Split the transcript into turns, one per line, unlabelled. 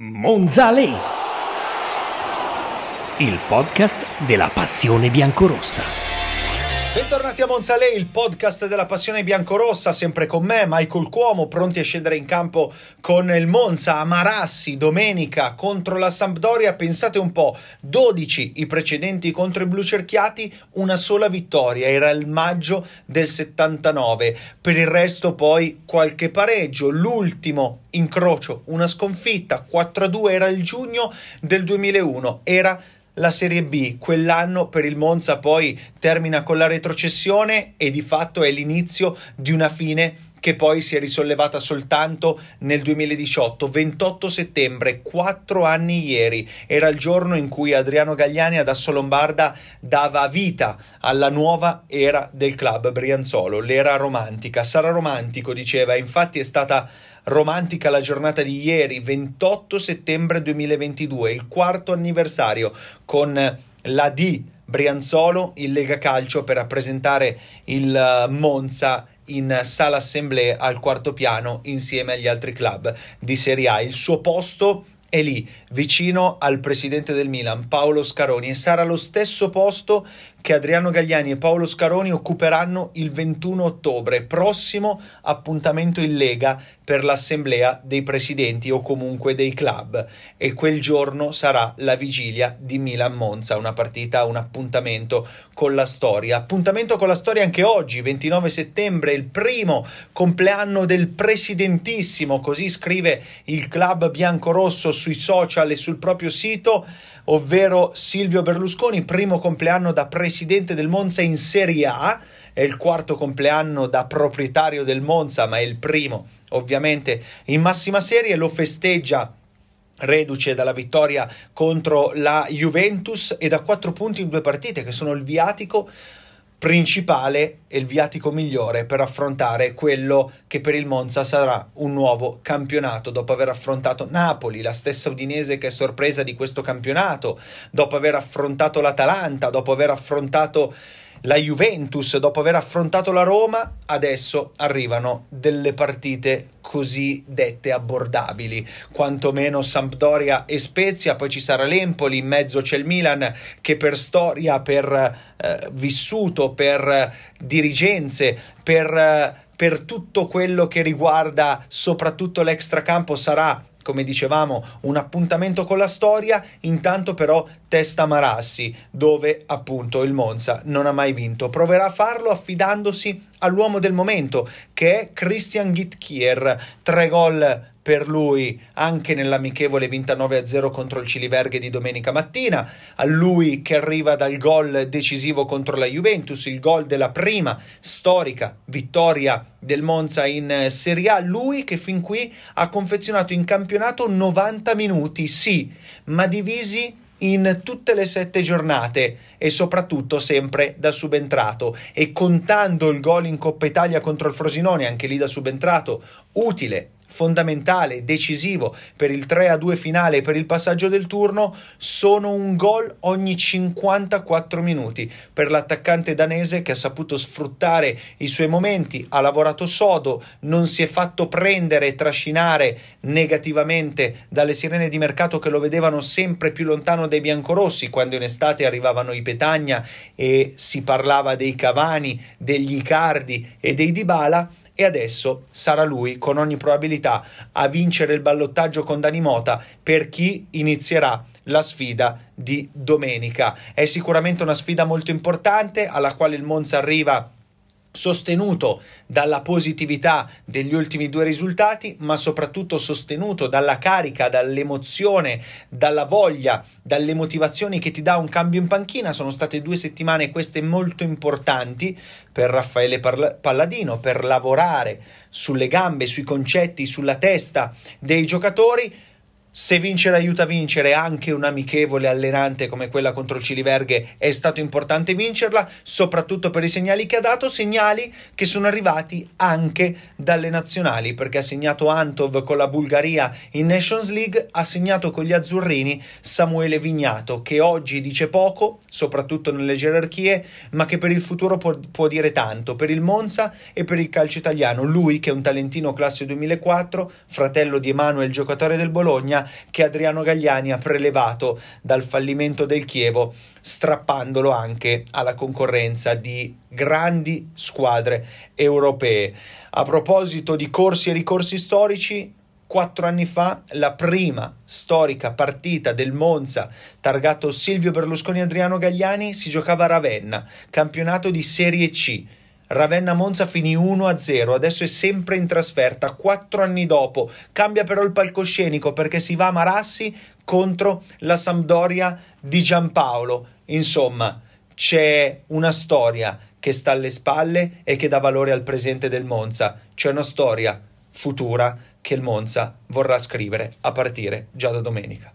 Monzale, il podcast della passione biancorossa.
Bentornati a Monzale, il podcast della passione biancorossa, sempre con me, Michael Cuomo, pronti a scendere in campo con il Monza a Marassi domenica contro la Sampdoria. Pensate un po', 12 i precedenti contro i blu cerchiati, una sola vittoria, era il maggio del 79. Per il resto poi qualche pareggio, l'ultimo incrocio, una sconfitta, 4-2 era il giugno del 2001, era la Serie B. Quell'anno per il Monza poi termina con la retrocessione e di fatto è l'inizio di una fine che poi si è risollevata soltanto nel 2018, 28 settembre, quattro anni ieri. Era il giorno in cui Adriano Gagliani ad Assolombarda dava vita alla nuova era del club Brianzolo, l'era romantica. Sarà romantico, diceva, infatti è stata romantica la giornata di ieri, 28 settembre 2022, il quarto anniversario con la D Brianzolo in Lega Calcio per rappresentare il eh, Monza in sala assemblee al quarto piano insieme agli altri club di Serie A. Il suo posto è lì, vicino al presidente del Milan, Paolo Scaroni, e sarà lo stesso posto che Adriano Gagliani e Paolo Scaroni occuperanno il 21 ottobre, prossimo appuntamento in Lega per l'assemblea dei presidenti o comunque dei club e quel giorno sarà la vigilia di Milan-Monza, una partita, un appuntamento con la storia. Appuntamento con la storia anche oggi, 29 settembre, il primo compleanno del presidentissimo, così scrive il club biancorosso sui social e sul proprio sito ovvero Silvio Berlusconi, primo compleanno da presidente del Monza in Serie A, è il quarto compleanno da proprietario del Monza, ma è il primo ovviamente in massima serie, lo festeggia reduce dalla vittoria contro la Juventus e da quattro punti in due partite che sono il viatico principale e il viatico migliore per affrontare quello che per il Monza sarà un nuovo campionato. Dopo aver affrontato Napoli, la stessa Udinese che è sorpresa di questo campionato, dopo aver affrontato l'Atalanta, dopo aver affrontato la Juventus, dopo aver affrontato la Roma, adesso arrivano delle partite così dette abbordabili, quantomeno Sampdoria e Spezia, poi ci sarà l'Empoli, in mezzo c'è il Milan che per storia, per eh, vissuto, per dirigenze, per... per tutto quello che riguarda soprattutto l'extracampo sarà come dicevamo, un appuntamento con la storia, intanto però testa Marassi, dove appunto il Monza non ha mai vinto. Proverà a farlo affidandosi all'uomo del momento, che è Christian Gitkier, tre gol per lui anche nell'amichevole vinta 9-0 contro il Ciliverghe di domenica mattina, a lui che arriva dal gol decisivo contro la Juventus, il gol della prima storica vittoria del Monza in Serie A, lui che fin qui ha confezionato in campionato 90 minuti, sì, ma divisi in tutte le sette giornate e soprattutto sempre da subentrato. E contando il gol in Coppa Italia contro il Frosinone anche lì da subentrato utile fondamentale, decisivo per il 3-2 finale e per il passaggio del turno sono un gol ogni 54 minuti. Per l'attaccante danese che ha saputo sfruttare i suoi momenti, ha lavorato sodo, non si è fatto prendere e trascinare negativamente dalle sirene di mercato che lo vedevano sempre più lontano dai biancorossi quando in estate arrivavano i Petagna e si parlava dei Cavani, degli Icardi e dei Dybala e adesso sarà lui con ogni probabilità a vincere il ballottaggio con Dani Mota per chi inizierà la sfida di domenica. È sicuramente una sfida molto importante alla quale il Monza arriva sostenuto dalla positività degli ultimi due risultati, ma soprattutto sostenuto dalla carica, dall'emozione, dalla voglia, dalle motivazioni che ti dà un cambio in panchina. Sono state due settimane queste molto importanti per Raffaele Palladino per lavorare sulle gambe, sui concetti, sulla testa dei giocatori se vincere aiuta a vincere anche un amichevole allenante come quella contro il Ciliverghe è stato importante vincerla, soprattutto per i segnali che ha dato, segnali che sono arrivati anche dalle nazionali, perché ha segnato Antov con la Bulgaria in Nations League, ha segnato con gli azzurrini Samuele Vignato, che oggi dice poco, soprattutto nelle gerarchie, ma che per il futuro può, può dire tanto, per il Monza e per il calcio italiano. Lui che è un talentino classe 2004, fratello di Emanuele, giocatore del Bologna, Bologna che Adriano Gagliani ha prelevato dal fallimento del Chievo, strappandolo anche alla concorrenza di grandi squadre europee. A proposito di corsi e ricorsi storici, quattro anni fa la prima storica partita del Monza targato Silvio Berlusconi Adriano Gagliani si giocava a Ravenna, campionato di Serie C. Ravenna Monza finì 1-0, adesso è sempre in trasferta, quattro anni dopo. Cambia però il palcoscenico perché si va a Marassi contro la Sampdoria di Giampaolo. Insomma, c'è una storia che sta alle spalle e che dà valore al presente del Monza. C'è una storia futura che il Monza vorrà scrivere a partire già da domenica.